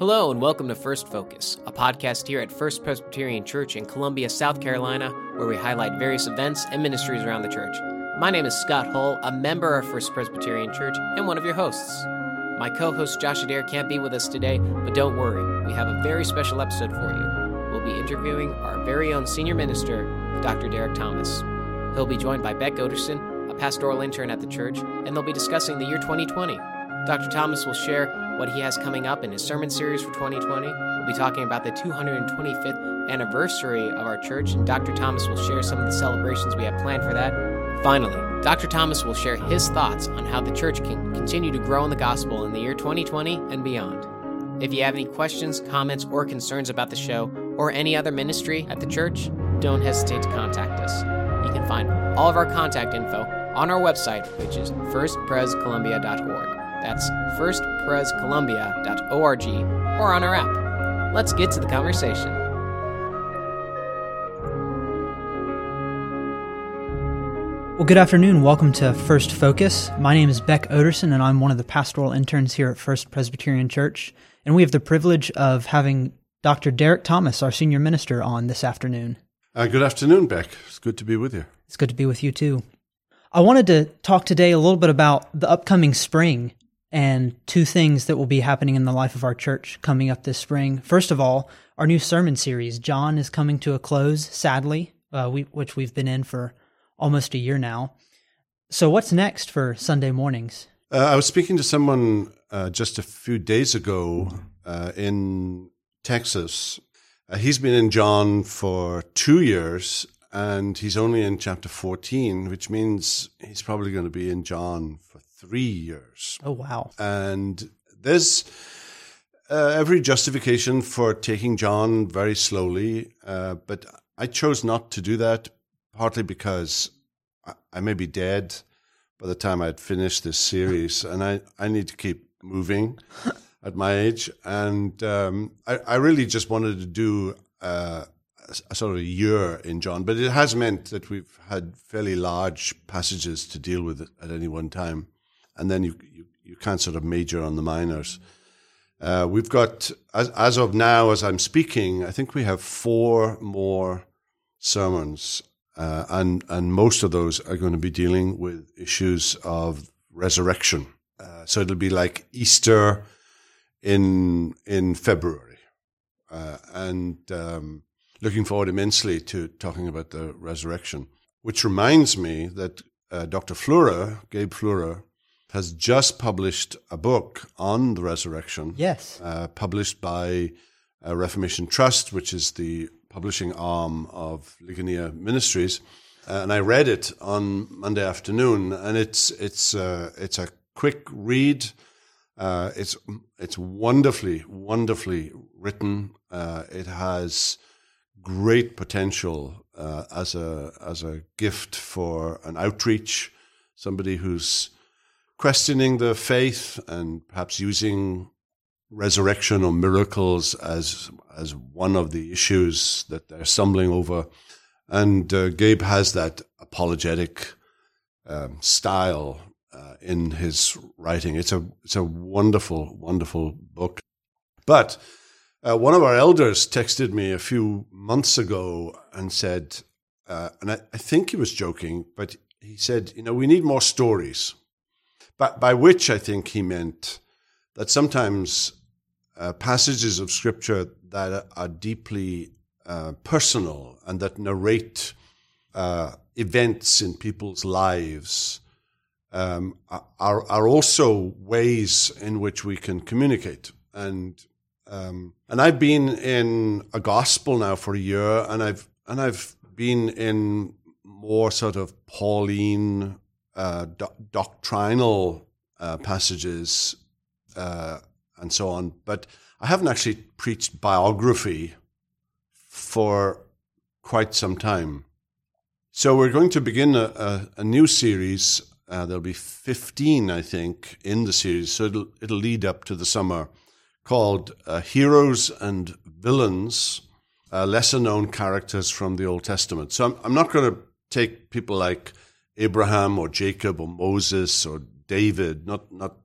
Hello, and welcome to First Focus, a podcast here at First Presbyterian Church in Columbia, South Carolina, where we highlight various events and ministries around the church. My name is Scott Hull, a member of First Presbyterian Church, and one of your hosts. My co host Josh Adair can't be with us today, but don't worry, we have a very special episode for you. We'll be interviewing our very own senior minister, Dr. Derek Thomas. He'll be joined by Beck Oderson, a pastoral intern at the church, and they'll be discussing the year 2020. Dr. Thomas will share what he has coming up in his sermon series for 2020. We'll be talking about the 225th anniversary of our church, and Dr. Thomas will share some of the celebrations we have planned for that. Finally, Dr. Thomas will share his thoughts on how the church can continue to grow in the gospel in the year 2020 and beyond. If you have any questions, comments, or concerns about the show or any other ministry at the church, don't hesitate to contact us. You can find all of our contact info on our website, which is firstprescolumbia.org. That's firstprescolumbia.org or on our app. Let's get to the conversation. Well, good afternoon. Welcome to First Focus. My name is Beck Oderson, and I'm one of the pastoral interns here at First Presbyterian Church. And we have the privilege of having Dr. Derek Thomas, our senior minister, on this afternoon. Uh, good afternoon, Beck. It's good to be with you. It's good to be with you, too. I wanted to talk today a little bit about the upcoming spring and two things that will be happening in the life of our church coming up this spring. First of all, our new sermon series, John, is coming to a close, sadly, uh, we, which we've been in for almost a year now. So, what's next for Sunday mornings? Uh, I was speaking to someone uh, just a few days ago uh, in Texas. Uh, he's been in John for two years, and he's only in chapter 14, which means he's probably going to be in John three years. Oh, wow. And this, uh, every justification for taking John very slowly, uh, but I chose not to do that, partly because I may be dead by the time I'd finished this series, and I, I need to keep moving at my age. And um, I, I, really just wanted to do uh, a, a, sort of a year in John, but it has meant that we've had fairly large passages to deal with at any one time. And then you, you, you can't sort of major on the minors. Uh, we've got, as, as of now, as I'm speaking, I think we have four more sermons uh, and and most of those are going to be dealing with issues of resurrection. Uh, so it'll be like Easter in in February, uh, and um, looking forward immensely to talking about the resurrection. Which reminds me that uh, Dr. Fluhrer, Gabe Fluhrer, has just published a book on the resurrection. Yes, uh, published by uh, Reformation Trust, which is the publishing arm of Ligonier Ministries, uh, and I read it on Monday afternoon, and it's it's uh, it's a quick read. Uh, it's it's wonderfully wonderfully written. Uh, it has great potential uh, as a as a gift for an outreach. Somebody who's questioning the faith and perhaps using resurrection or miracles as as one of the issues that they're stumbling over, and uh, Gabe has that apologetic um, style uh, in his writing. It's a it's a wonderful wonderful book. But uh, one of our elders texted me a few months ago and said, uh, and I, I think he was joking, but he said, you know, we need more stories. But by which I think he meant that sometimes uh, passages of scripture that are deeply uh, personal and that narrate uh, events in people's lives um, are, are also ways in which we can communicate. And um, and I've been in a gospel now for a year, and I've and I've been in more sort of Pauline uh, do- doctrinal uh, passages uh, and so on. But I haven't actually preached biography for quite some time. So we're going to begin a, a, a new series. Uh, there'll be 15, I think, in the series. So it'll, it'll lead up to the summer called uh, Heroes and Villains, uh, lesser known characters from the Old Testament. So I'm, I'm not going to take people like Abraham or Jacob or Moses or David, not, not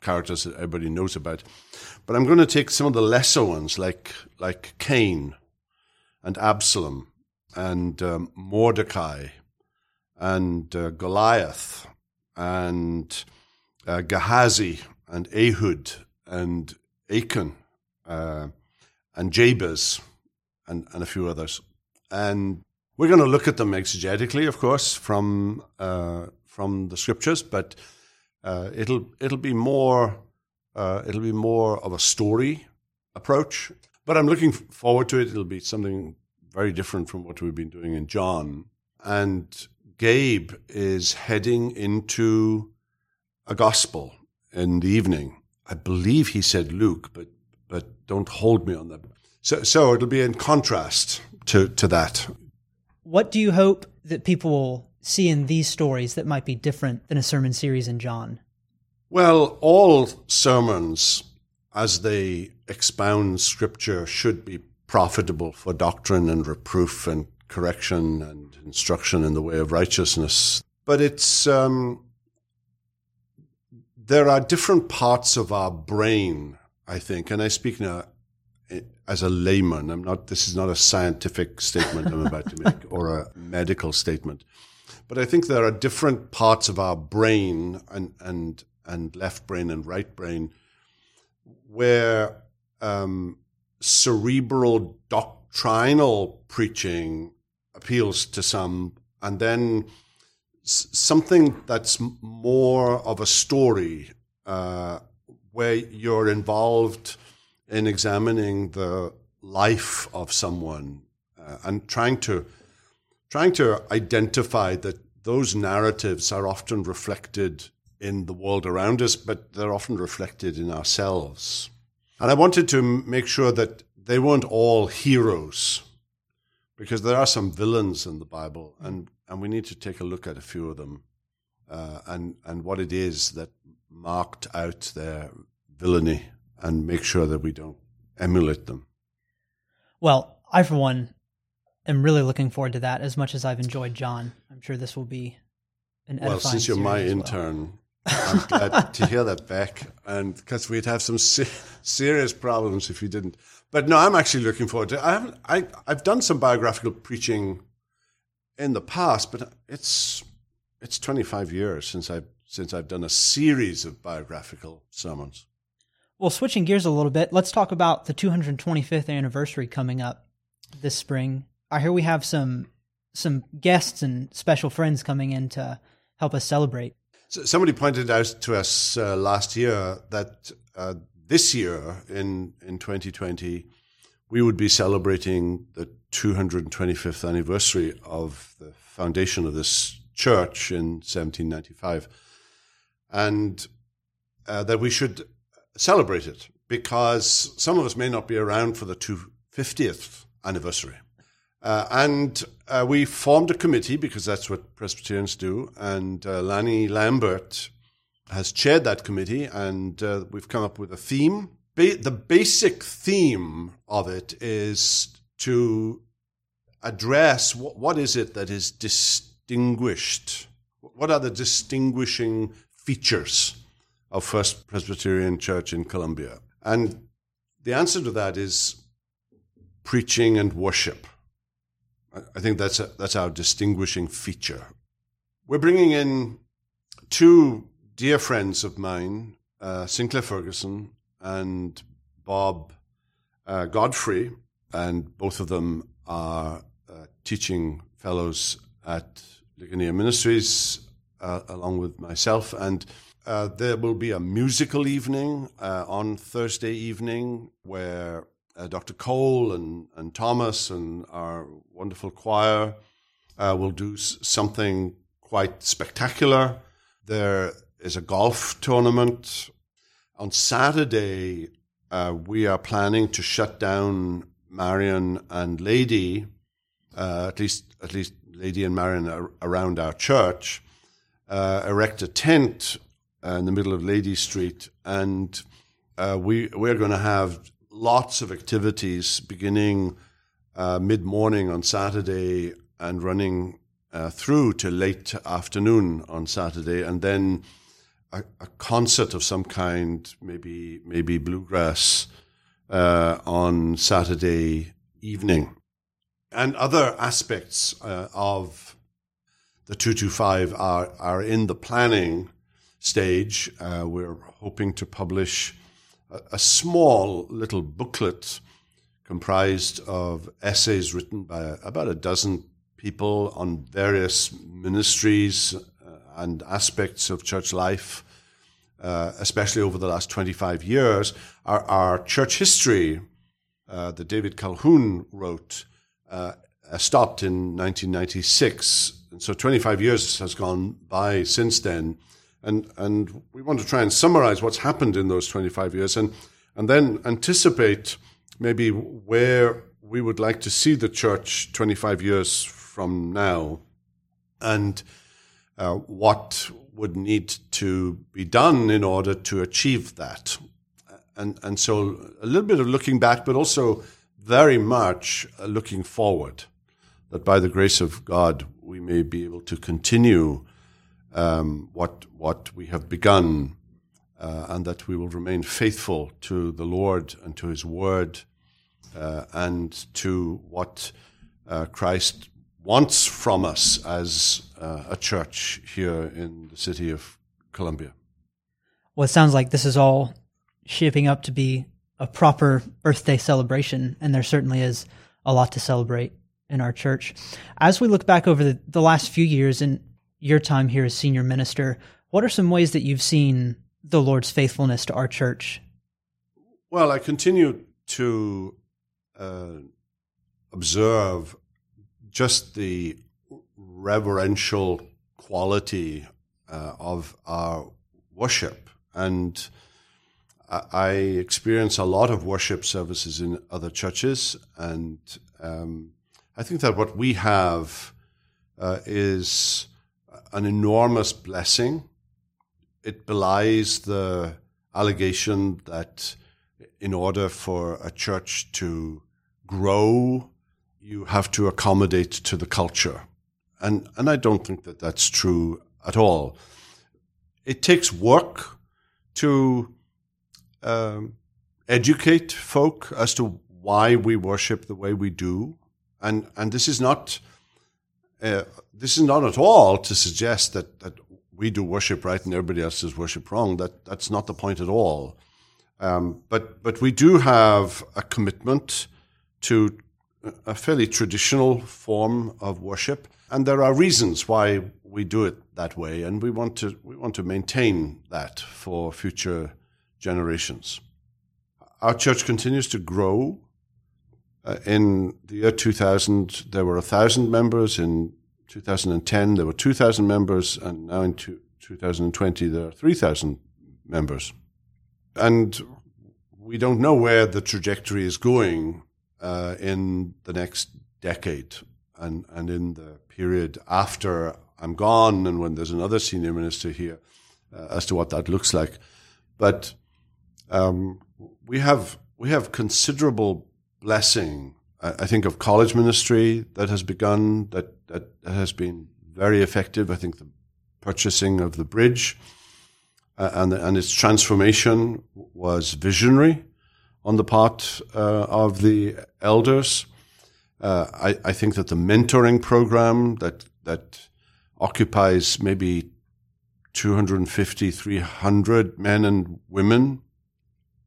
characters that everybody knows about. But I'm going to take some of the lesser ones, like like Cain, and Absalom, and um, Mordecai, and uh, Goliath, and uh, Gehazi, and Ehud, and Achan, uh, and Jabez, and, and a few others. And we're going to look at them exegetically, of course, from uh, from the scriptures, but uh, it'll it'll be more uh, it'll be more of a story approach. But I'm looking forward to it. It'll be something very different from what we've been doing in John. And Gabe is heading into a gospel in the evening. I believe he said Luke, but but don't hold me on that. So so it'll be in contrast to to that. What do you hope that people will see in these stories that might be different than a sermon series in John? Well, all sermons, as they expound scripture, should be profitable for doctrine and reproof and correction and instruction in the way of righteousness. But it's, um, there are different parts of our brain, I think, and I speak now as a layman. I'm not, this is not a scientific statement I'm about to make or a medical statement. But I think there are different parts of our brain and, and and left brain and right brain, where um, cerebral doctrinal preaching appeals to some, and then s- something that's more of a story, uh, where you're involved in examining the life of someone uh, and trying to trying to identify that those narratives are often reflected in the world around us, but they're often reflected in ourselves. And I wanted to make sure that they weren't all heroes, because there are some villains in the Bible, and, and we need to take a look at a few of them uh, and, and what it is that marked out their villainy and make sure that we don't emulate them. Well, I, for one, am really looking forward to that as much as I've enjoyed John. I'm sure this will be an Well, since you're my intern, I'm glad to hear that Beck, and because we'd have some se- serious problems if you didn't. But no, I'm actually looking forward to. It. I haven't. I I've done some biographical preaching in the past, but it's it's 25 years since I've since I've done a series of biographical sermons. Well, switching gears a little bit, let's talk about the 225th anniversary coming up this spring. I hear we have some some guests and special friends coming in to help us celebrate. So somebody pointed out to us uh, last year that uh, this year in in 2020 we would be celebrating the 225th anniversary of the foundation of this church in 1795, and uh, that we should celebrate it because some of us may not be around for the 250th anniversary. Uh, and uh, we formed a committee because that's what Presbyterians do. And uh, Lanny Lambert has chaired that committee, and uh, we've come up with a theme. Ba- the basic theme of it is to address what, what is it that is distinguished? What are the distinguishing features of First Presbyterian Church in Columbia? And the answer to that is preaching and worship. I think that's a, that's our distinguishing feature. We're bringing in two dear friends of mine, uh, Sinclair Ferguson and Bob uh, Godfrey, and both of them are uh, teaching fellows at Ligonier Ministries, uh, along with myself. And uh, there will be a musical evening uh, on Thursday evening where uh, Dr. Cole and, and Thomas and our wonderful choir uh, will do something quite spectacular. There is a golf tournament. On Saturday, uh, we are planning to shut down Marion and Lady, at least at least Lady and Marion around our church, erect a tent uh, in the middle of Lady Street, and we we're going to have lots of activities beginning uh, mid morning on Saturday and running uh, through to late afternoon on Saturday, and then a, a concert of some kind, maybe maybe bluegrass uh, on Saturday evening, and other aspects uh, of the two two five are are in the planning stage. Uh, we're hoping to publish a, a small little booklet comprised of essays written by about a dozen people on various ministries uh, and aspects of church life, uh, especially over the last 25 years. Our, our church history uh, that David Calhoun wrote uh, stopped in 1996. And so 25 years has gone by since then. And, and we want to try and summarize what's happened in those 25 years and, and then anticipate maybe where we would like to see the church 25 years from now and uh, what would need to be done in order to achieve that. And, and so a little bit of looking back, but also very much looking forward, that by the grace of God, we may be able to continue um, what, what we have begun, uh, and that we will remain faithful to the Lord and to His Word uh, and to what uh, Christ wants from us as uh, a church here in the city of Columbia. Well, it sounds like this is all shaping up to be a proper Earth Day celebration, and there certainly is a lot to celebrate in our church. As we look back over the, the last few years in your time here as senior minister, what are some ways that you've seen the Lord's faithfulness to our church? Well, I continue to uh, observe just the reverential quality uh, of our worship. And I experience a lot of worship services in other churches, and um, I think that what we have uh, is an enormous blessing. It belies the allegation that in order for a church to grow, you have to accommodate to the culture. And, and I don't think that that's true at all. It takes work to um, educate folk as to why we worship the way we do. And, and this is not uh, this is not at all to suggest that, that we do worship right and everybody else does worship wrong. That that's not the point at all. Um, but but we do have a commitment to a fairly traditional form of worship, and there are reasons why we do it that way, and we want to we want to maintain that for future generations. Our church continues to grow. Uh, in the year 2000, there were 1,000 members. In 2010, there were 2,000 members. And now in two, 2020, there are 3,000 members. And we don't know where the trajectory is going uh, in the next decade and, and in the period after I'm gone and when there's another senior minister here uh, as to what that looks like. But um, we have we have considerable blessing. I, I, think of college ministry that has begun that, that has been very effective. I think the purchasing of the bridge uh, and and its transformation was visionary on the part uh, of the elders. Uh, I, I, think that the mentoring program that that occupies maybe 250, 300 men and women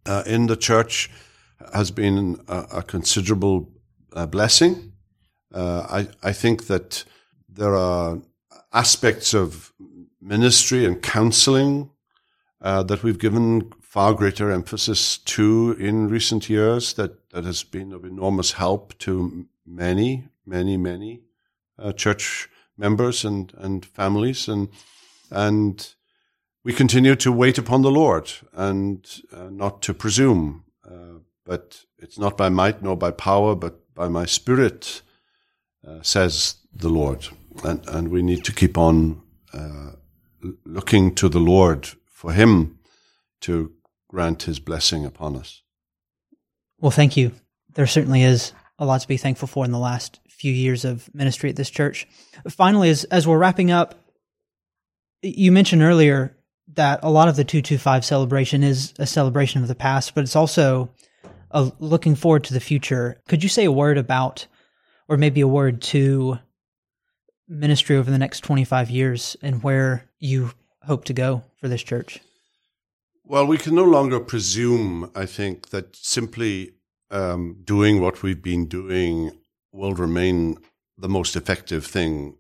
uh, in the church has been a, a considerable uh, blessing. Uh, I, I think that there are aspects of ministry and counseling uh, that we've given far greater emphasis to in recent years that, that has been of enormous help to many, many, many uh, church members and, and families. And, and we continue to wait upon the Lord and uh, not to presume. But it's not by might nor by power, but by my spirit, uh, says the Lord. And, and we need to keep on uh, looking to the Lord for Him to grant His blessing upon us. Well, thank you. There certainly is a lot to be thankful for in the last few years of ministry at this church. Finally, as, as we're wrapping up, you mentioned earlier that a lot of the 225 celebration is a celebration of the past, but it's also a looking forward to the future. Could you say a word about, or maybe a word to ministry over the next 25 years and where you hope to go for this church? Well, we can no longer presume, I think, that simply um, doing what we've been doing will remain the most effective thing.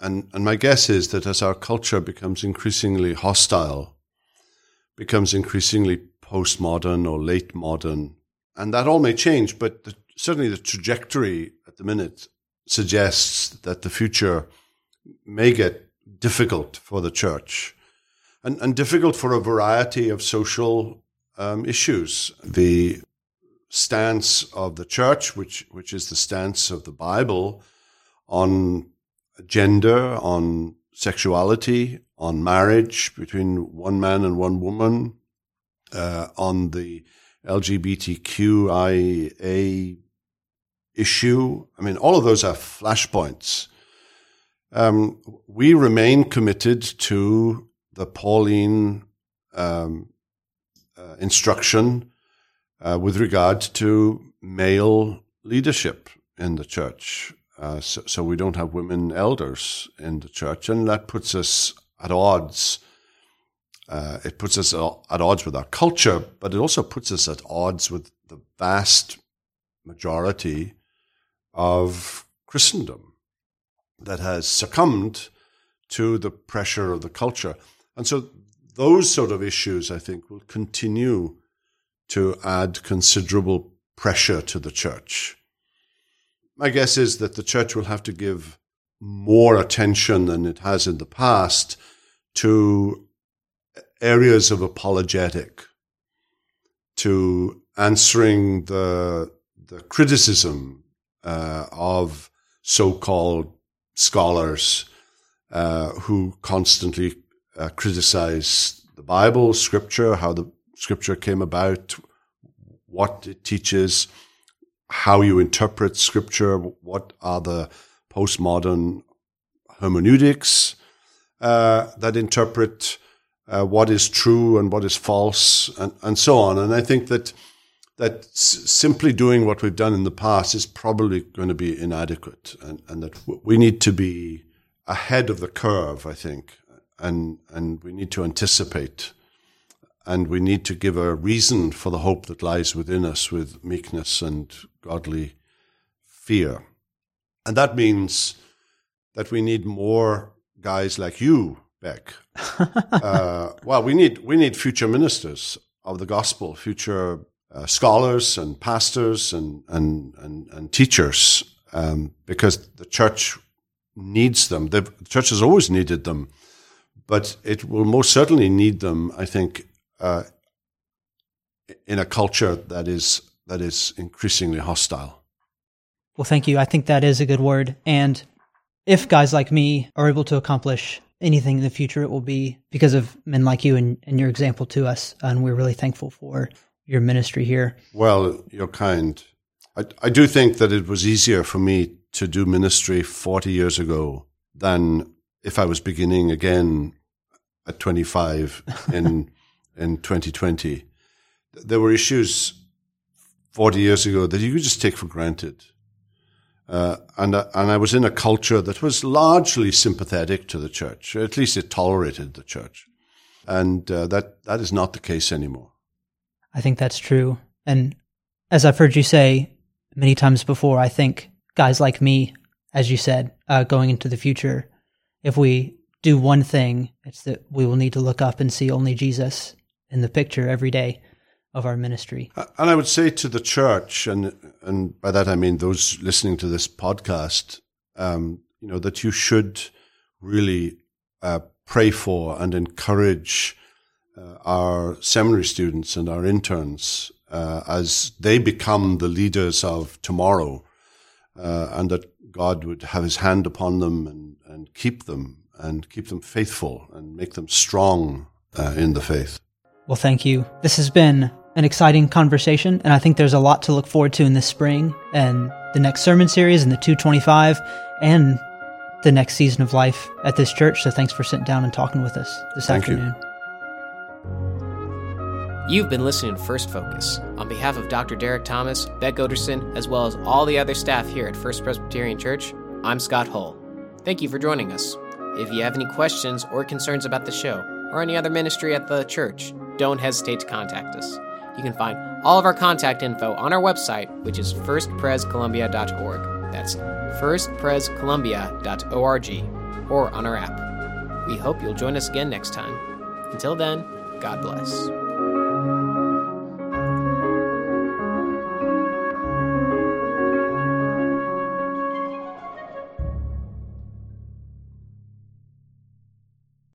And, and my guess is that as our culture becomes increasingly hostile, becomes increasingly postmodern or late modern, and that all may change, but the, certainly the trajectory at the minute suggests that the future may get difficult for the church and, and difficult for a variety of social um, issues. The stance of the church, which, which is the stance of the Bible on gender, on sexuality, on marriage between one man and one woman, uh, on the LGBTQIA issue. I mean, all of those are flashpoints. Um, we remain committed to the Pauline um, uh, instruction uh, with regard to male leadership in the church. Uh, so, so, we don't have women elders in the church, and that puts us at odds. Uh, it puts us at odds with our culture, but it also puts us at odds with the vast majority of Christendom that has succumbed to the pressure of the culture. And so those sort of issues, I think, will continue to add considerable pressure to the church. My guess is that the church will have to give more attention than it has in the past to areas of apologetic, to answering the, the criticism uh, of so-called scholars uh, who constantly uh, criticize the Bible, Scripture, how the Scripture came about, what it teaches, how you interpret Scripture, what are the postmodern hermeneutics uh, that interpret uh, what is true and what is false, and, and so on. And I think that that simply doing what we've done in the past is probably going to be inadequate, and, and that we need to be ahead of the curve. I think, and and we need to anticipate, and we need to give a reason for the hope that lies within us with meekness and godly fear, and that means that we need more guys like you, Beck. uh, well, we need we need future ministers of the gospel, future uh, scholars and pastors and and and, and teachers um, because the church needs them. The church has always needed them, but it will most certainly need them. I think uh, in a culture that is that is increasingly hostile. Well, thank you. I think that is a good word. And if guys like me are able to accomplish anything in the future, it will be because of men like you and, and your example to us. And we're really thankful for your ministry here. Well, you're kind. I, I do think that it was easier for me to do ministry 40 years ago than if I was beginning again at 25 in in 2020. There were issues 40 years ago that you could just take for granted. Uh, and uh, and I was in a culture that was largely sympathetic to the church. At least it tolerated the church, and uh, that that is not the case anymore. I think that's true. And as I've heard you say many times before, I think guys like me, as you said, uh, going into the future, if we do one thing, it's that we will need to look up and see only Jesus in the picture every day of our ministry. And I would say to the church, and and by that I mean those listening to this podcast, um, you know, that you should really uh, pray for and encourage uh, our seminary students and our interns uh, as they become the leaders of tomorrow, uh, and that God would have His hand upon them and, and keep them and keep them faithful and make them strong uh, in the faith. Well, thank you. This has been an exciting conversation, and I think there's a lot to look forward to in this spring and the next sermon series and the 225 and the next season of life at this church. So thanks for sitting down and talking with us this Thank afternoon. You. You've been listening to First Focus. On behalf of Dr. Derek Thomas, Beck Oderson, as well as all the other staff here at First Presbyterian Church, I'm Scott Hull. Thank you for joining us. If you have any questions or concerns about the show or any other ministry at the church, don't hesitate to contact us. You can find all of our contact info on our website, which is firstprescolumbia.org. That's firstprescolumbia.org or on our app. We hope you'll join us again next time. Until then, God bless.